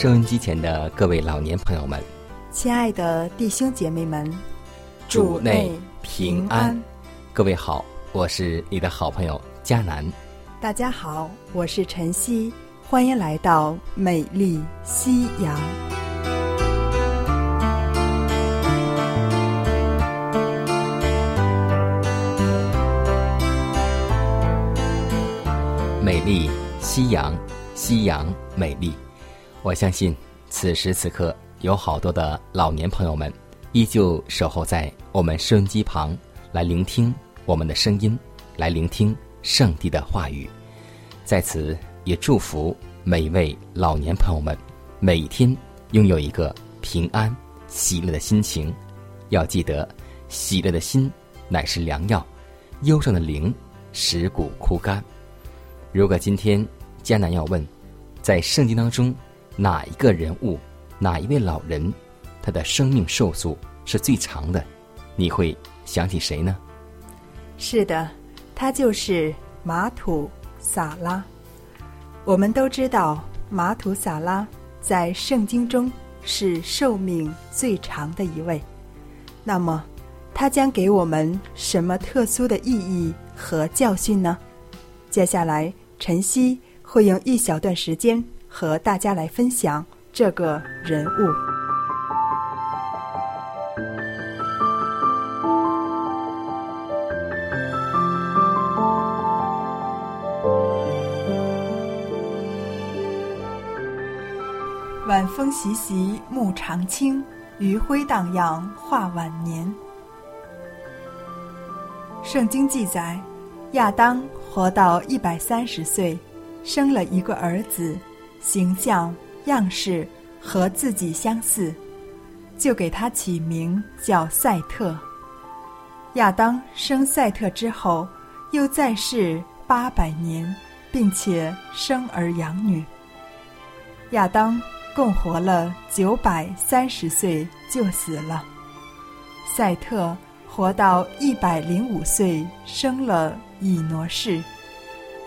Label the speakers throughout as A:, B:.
A: 收音机前的各位老年朋友们，
B: 亲爱的弟兄姐妹们，
A: 祝内平安。各位好，我是你的好朋友佳南。
B: 大家好，我是晨曦，欢迎来到美丽夕阳。
A: 美丽夕阳，夕阳美丽。我相信，此时此刻有好多的老年朋友们，依旧守候在我们收音机旁，来聆听我们的声音，来聆听上帝的话语。在此，也祝福每一位老年朋友们，每天拥有一个平安喜乐的心情。要记得，喜乐的心乃是良药，忧伤的灵使骨枯干。如果今天迦南要问，在圣经当中。哪一个人物，哪一位老人，他的生命寿数是最长的？你会想起谁呢？
B: 是的，他就是马土撒拉。我们都知道，马土撒拉在圣经中是寿命最长的一位。那么，他将给我们什么特殊的意义和教训呢？接下来，晨曦会用一小段时间。和大家来分享这个人物。晚风习习，暮长青；余晖荡漾，画晚年。圣经记载，亚当活到一百三十岁，生了一个儿子。形象样式和自己相似，就给他起名叫赛特。亚当生赛特之后，又再世八百年，并且生儿养女。亚当共活了九百三十岁就死了。赛特活到一百零五岁，生了以挪士。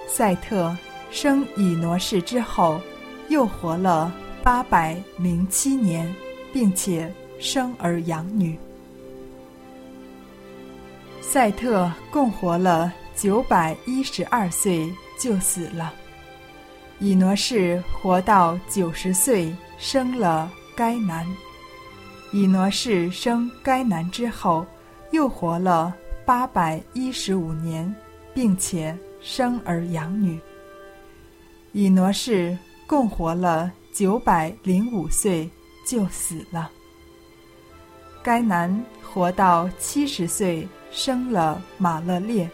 B: 赛特生以挪士之后。又活了八百零七年，并且生儿养女。赛特共活了九百一十二岁就死了。以挪士活到九十岁，生了该男。以挪士生该男之后，又活了八百一十五年，并且生儿养女。以挪士。共活了九百零五岁就死了。该男活到七十岁，生了马勒列。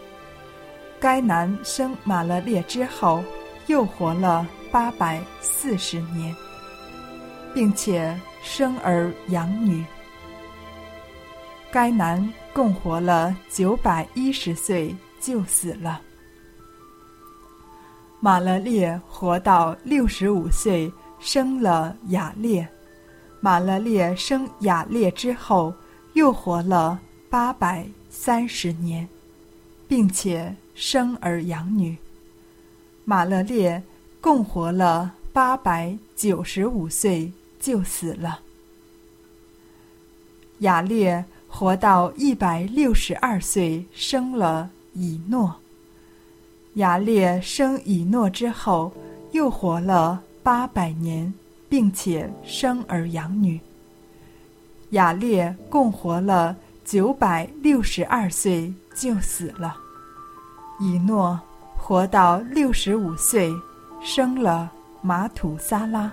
B: 该男生马勒列之后，又活了八百四十年，并且生儿养女。该男共活了九百一十岁就死了。马勒列活到六十五岁，生了雅列。马勒列生雅列之后，又活了八百三十年，并且生儿养女。马勒列共活了八百九十五岁就死了。雅列活到一百六十二岁，生了以诺。雅列生以诺之后，又活了八百年，并且生儿养女。雅列共活了九百六十二岁就死了。以诺活到六十五岁，生了马土撒拉。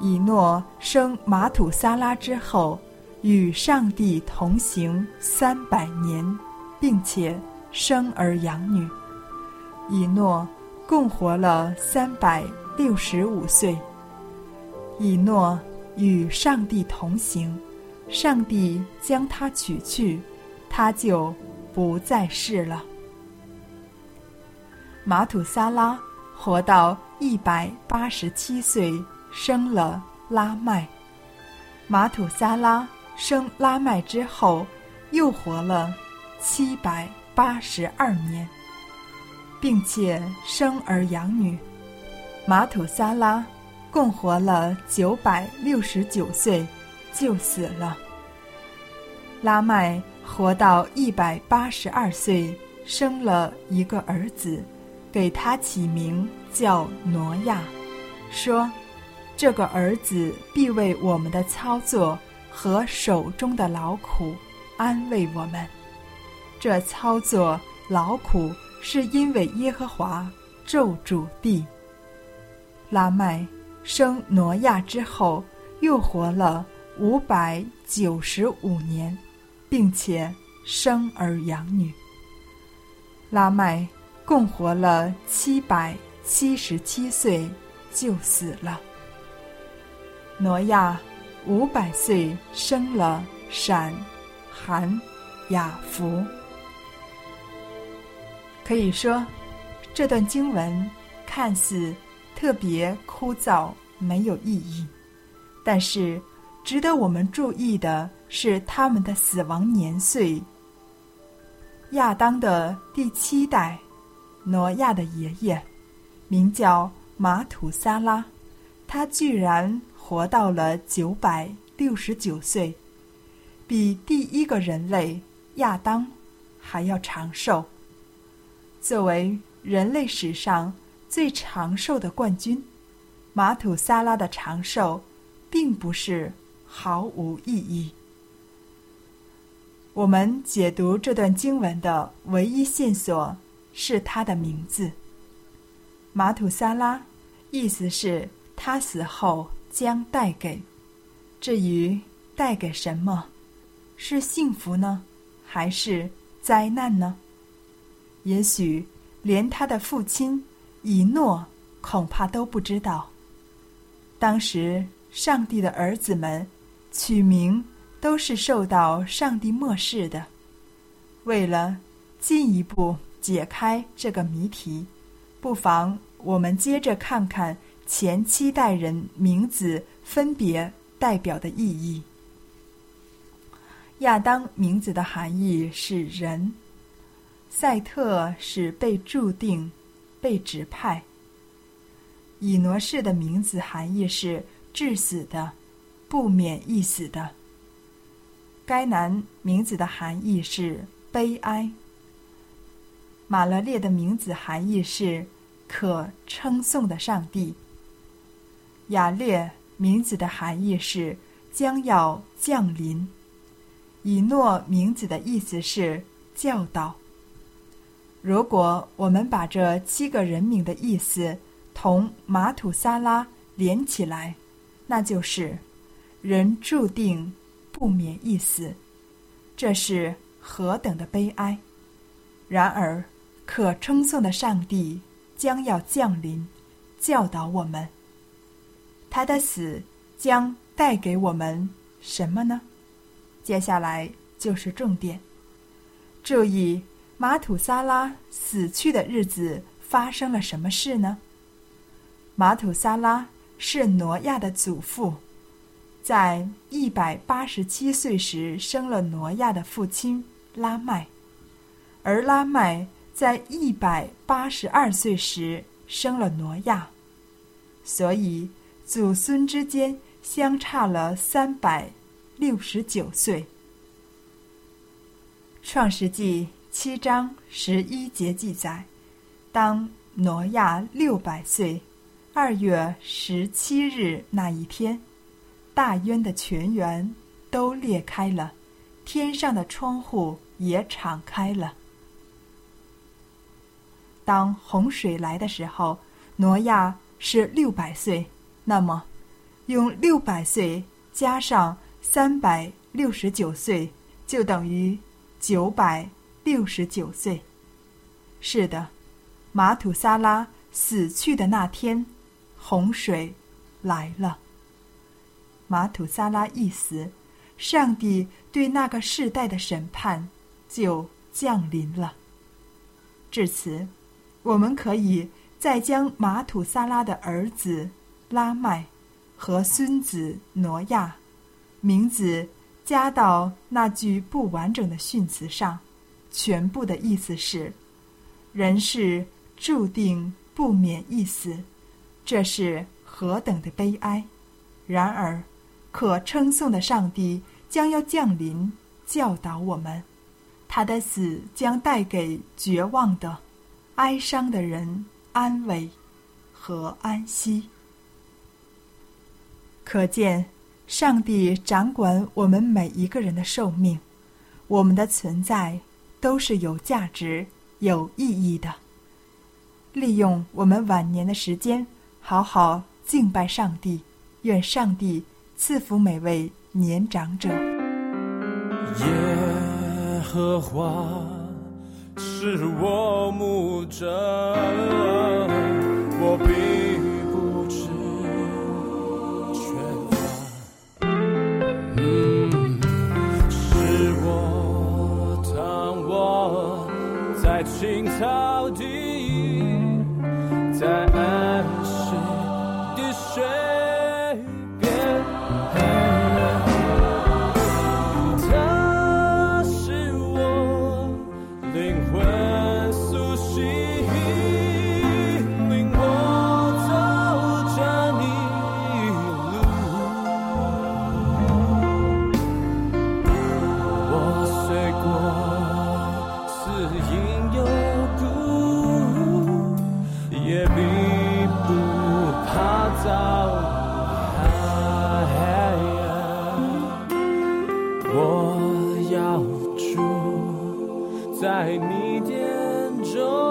B: 以诺生马土撒拉之后，与上帝同行三百年，并且生儿养女。以诺共活了三百六十五岁。以诺与上帝同行，上帝将他取去，他就不再世了。马土撒拉活到一百八十七岁，生了拉麦。马土撒拉生拉麦之后，又活了七百八十二年。并且生儿养女，马土撒拉共活了九百六十九岁，就死了。拉麦活到一百八十二岁，生了一个儿子，给他起名叫挪亚，说：“这个儿子必为我们的操作和手中的劳苦安慰我们。这操作劳苦。”是因为耶和华咒诅地。拉麦生挪亚之后，又活了五百九十五年，并且生儿养女。拉麦共活了七百七十七岁，就死了。挪亚五百岁生了闪、含、雅弗。可以说，这段经文看似特别枯燥，没有意义。但是，值得我们注意的是他们的死亡年岁。亚当的第七代，挪亚的爷爷，名叫马土撒拉，他居然活到了九百六十九岁，比第一个人类亚当还要长寿。作为人类史上最长寿的冠军，马土萨拉的长寿并不是毫无意义。我们解读这段经文的唯一线索是他的名字——马土萨拉，意思是他死后将带给。至于带给什么，是幸福呢，还是灾难呢？也许连他的父亲以诺恐怕都不知道。当时上帝的儿子们取名都是受到上帝漠视的。为了进一步解开这个谜题，不妨我们接着看看前七代人名字分别代表的意义。亚当名字的含义是人。赛特是被注定、被指派。以挪士的名字含义是致死的、不免一死的。该男名字的含义是悲哀。马勒列的名字含义是可称颂的上帝。雅列名字的含义是将要降临。以诺名字的意思是教导。如果我们把这七个人名的意思同马土撒拉连起来，那就是人注定不免一死，这是何等的悲哀！然而，可称颂的上帝将要降临，教导我们。他的死将带给我们什么呢？接下来就是重点，注意。马土撒拉死去的日子发生了什么事呢？马土撒拉是挪亚的祖父，在一百八十七岁时生了挪亚的父亲拉麦，而拉麦在一百八十二岁时生了挪亚，所以祖孙之间相差了三百六十九岁。创世纪。七章十一节记载，当挪亚六百岁，二月十七日那一天，大渊的泉源都裂开了，天上的窗户也敞开了。当洪水来的时候，挪亚是六百岁，那么用六百岁加上三百六十九岁，就等于九百六十九岁。是的，马土萨拉死去的那天。洪水来了。马土萨拉一死，上帝对那个世代的审判就降临了。至此，我们可以再将马土萨拉的儿子拉麦和孙子挪亚名字加到那句不完整的训词上，全部的意思是：人是注定不免一死。这是何等的悲哀！然而，可称颂的上帝将要降临，教导我们，他的死将带给绝望的、哀伤的人安慰和安息。可见，上帝掌管我们每一个人的寿命，我们的存在都是有价值、有意义的。利用我们晚年的时间。好好敬拜上帝，愿上帝赐福每位年长者。
C: 耶和华是我牧者，joy.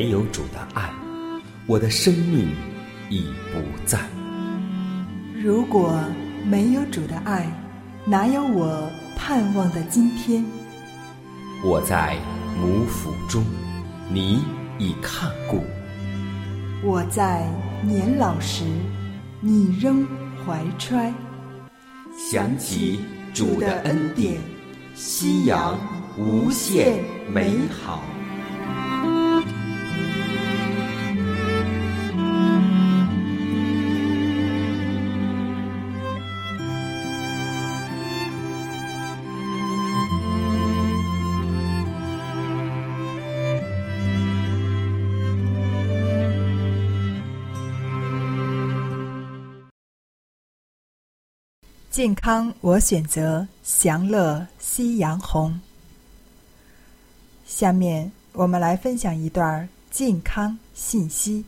A: 没有主的爱，我的生命已不在。
B: 如果没有主的爱，哪有我盼望的今天？
A: 我在母腹中，你已看顾；
B: 我在年老时，你仍怀揣。
A: 想起主的恩典，夕阳无限美好。
B: 健康我选择，享乐夕阳红。下面我们来分享一段健康信息。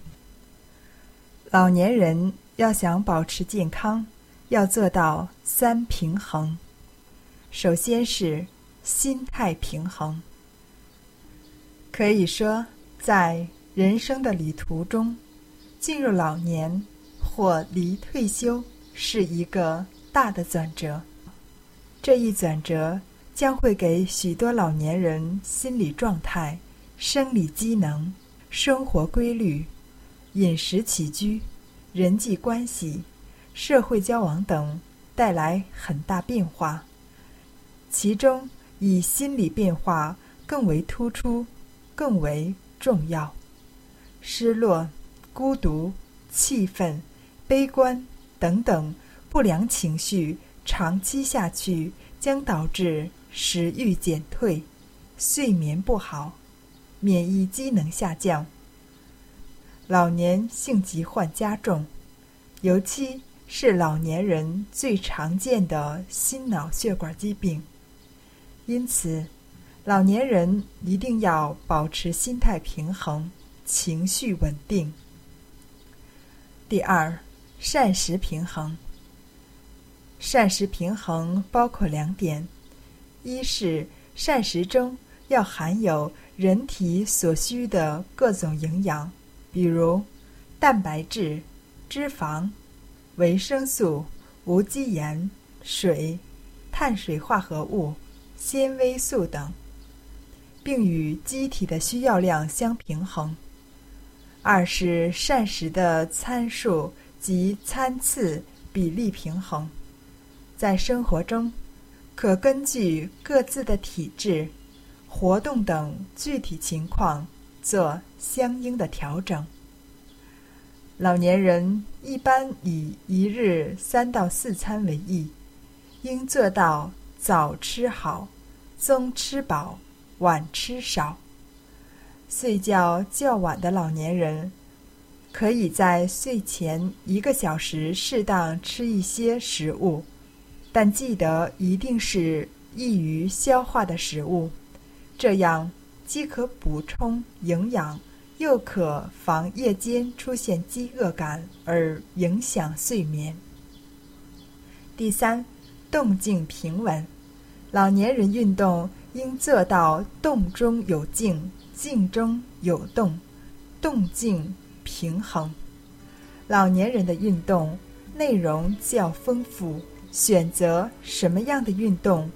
B: 老年人要想保持健康，要做到三平衡。首先是心态平衡。可以说，在人生的旅途中，进入老年或离退休是一个。大的转折，这一转折将会给许多老年人心理状态、生理机能、生活规律、饮食起居、人际关系、社会交往等带来很大变化。其中，以心理变化更为突出、更为重要。失落、孤独、气愤、悲观等等。不良情绪长期下去，将导致食欲减退、睡眠不好、免疫机能下降、老年性疾患加重，尤其是老年人最常见的心脑血管疾病。因此，老年人一定要保持心态平衡、情绪稳定。第二，膳食平衡。膳食平衡包括两点：一是膳食中要含有人体所需的各种营养，比如蛋白质、脂肪、维生素、无机盐、水、碳水化合物、纤维素等，并与机体的需要量相平衡；二是膳食的参数及餐次比例平衡。在生活中，可根据各自的体质、活动等具体情况做相应的调整。老年人一般以一日三到四餐为宜，应做到早吃好、中吃饱、晚吃少。睡觉较晚的老年人，可以在睡前一个小时适当吃一些食物。但记得一定是易于消化的食物，这样既可补充营养，又可防夜间出现饥饿感而影响睡眠。第三，动静平稳，老年人运动应做到动中有静，静中有动，动静平衡。老年人的运动内容较丰富。选择什么样的运动，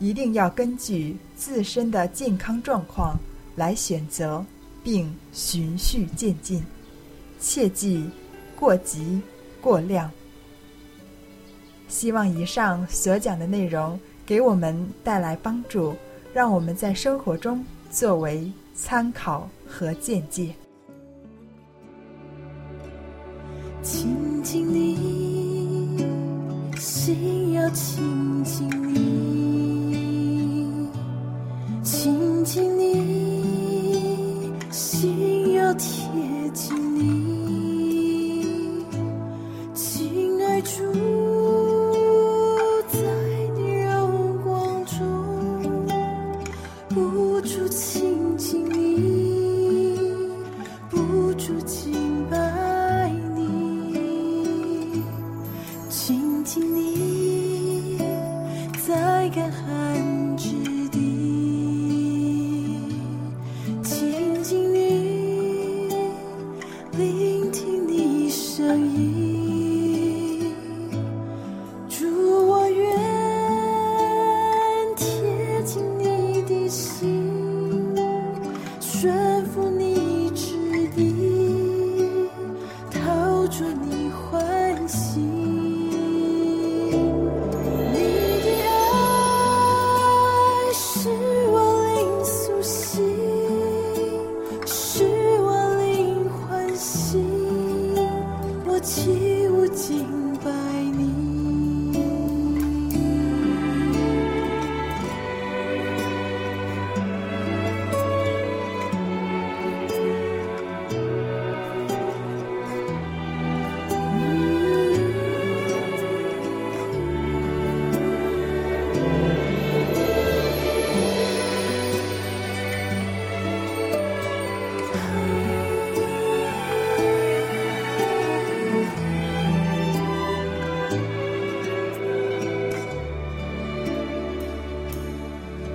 B: 一定要根据自身的健康状况来选择，并循序渐进，切忌过急过量。希望以上所讲的内容给我们带来帮助，让我们在生活中作为参考和见解。
D: 亲近你。心要亲近你，亲近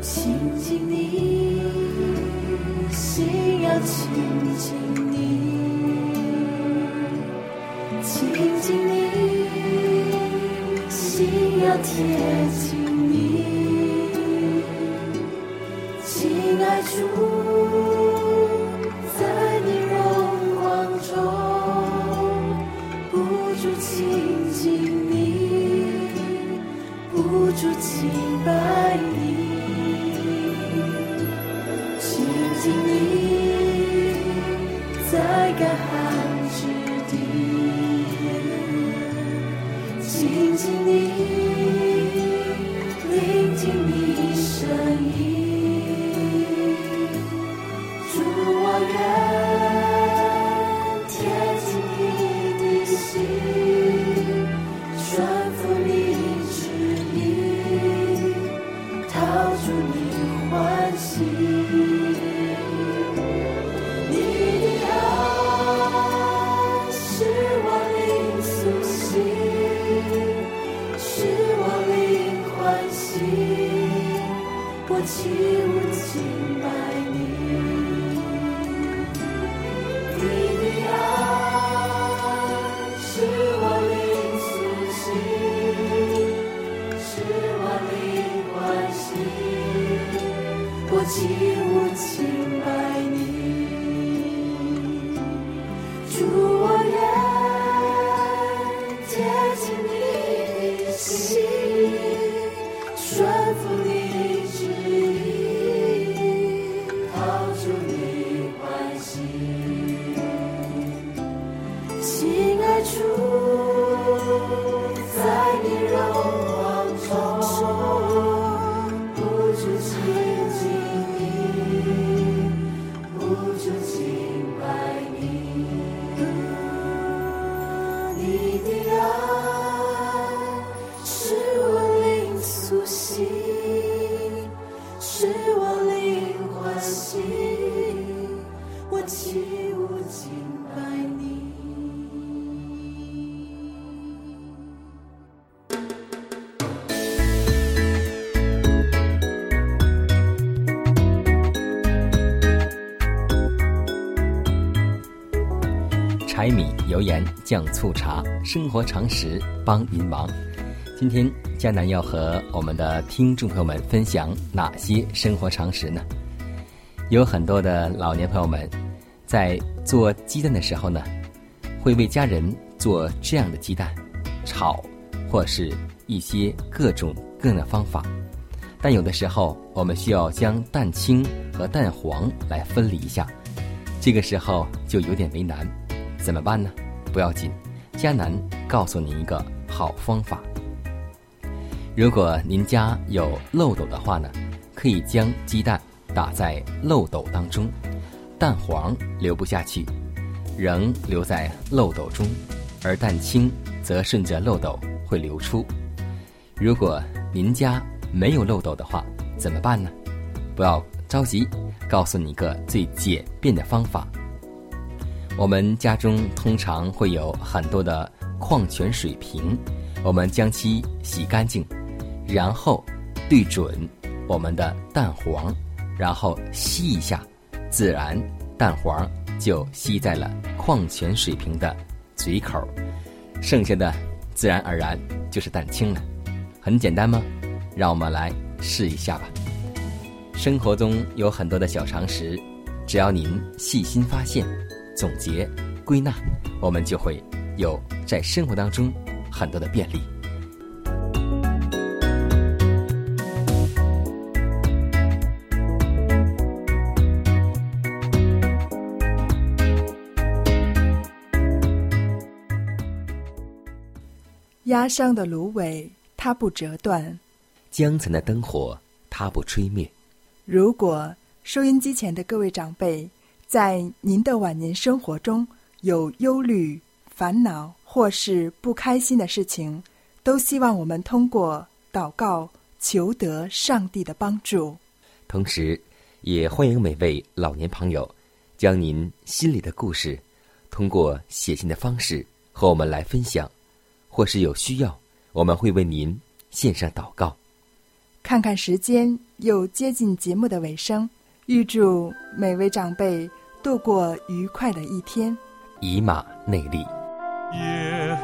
D: 亲亲你，心要亲亲你，亲亲你，心要贴近。心
A: 酱醋茶，生活常识帮您忙。今天佳楠要和我们的听众朋友们分享哪些生活常识呢？有很多的老年朋友们在做鸡蛋的时候呢，会为家人做这样的鸡蛋，炒或是一些各种各样的方法。但有的时候，我们需要将蛋清和蛋黄来分离一下，这个时候就有点为难，怎么办呢？不要紧，迦南告诉您一个好方法。如果您家有漏斗的话呢，可以将鸡蛋打在漏斗当中，蛋黄流不下去，仍留在漏斗中，而蛋清则顺着漏斗会流出。如果您家没有漏斗的话，怎么办呢？不要着急，告诉你一个最简便的方法。我们家中通常会有很多的矿泉水瓶，我们将其洗干净，然后对准我们的蛋黄，然后吸一下，自然蛋黄就吸在了矿泉水瓶的嘴口，剩下的自然而然就是蛋清了。很简单吗？让我们来试一下吧。生活中有很多的小常识，只要您细心发现、总结、归纳，我们就会有在生活当中很多的便利。
B: 压伤的芦苇，它不折断。
A: 江城的灯火，它不吹灭。
B: 如果收音机前的各位长辈，在您的晚年生活中有忧虑、烦恼或是不开心的事情，都希望我们通过祷告求得上帝的帮助。
A: 同时，也欢迎每位老年朋友将您心里的故事，通过写信的方式和我们来分享，或是有需要，我们会为您献上祷告。
B: 看看时间，又接近节目的尾声，预祝每位长辈度过愉快的一天。
A: 以马内利。
C: 耶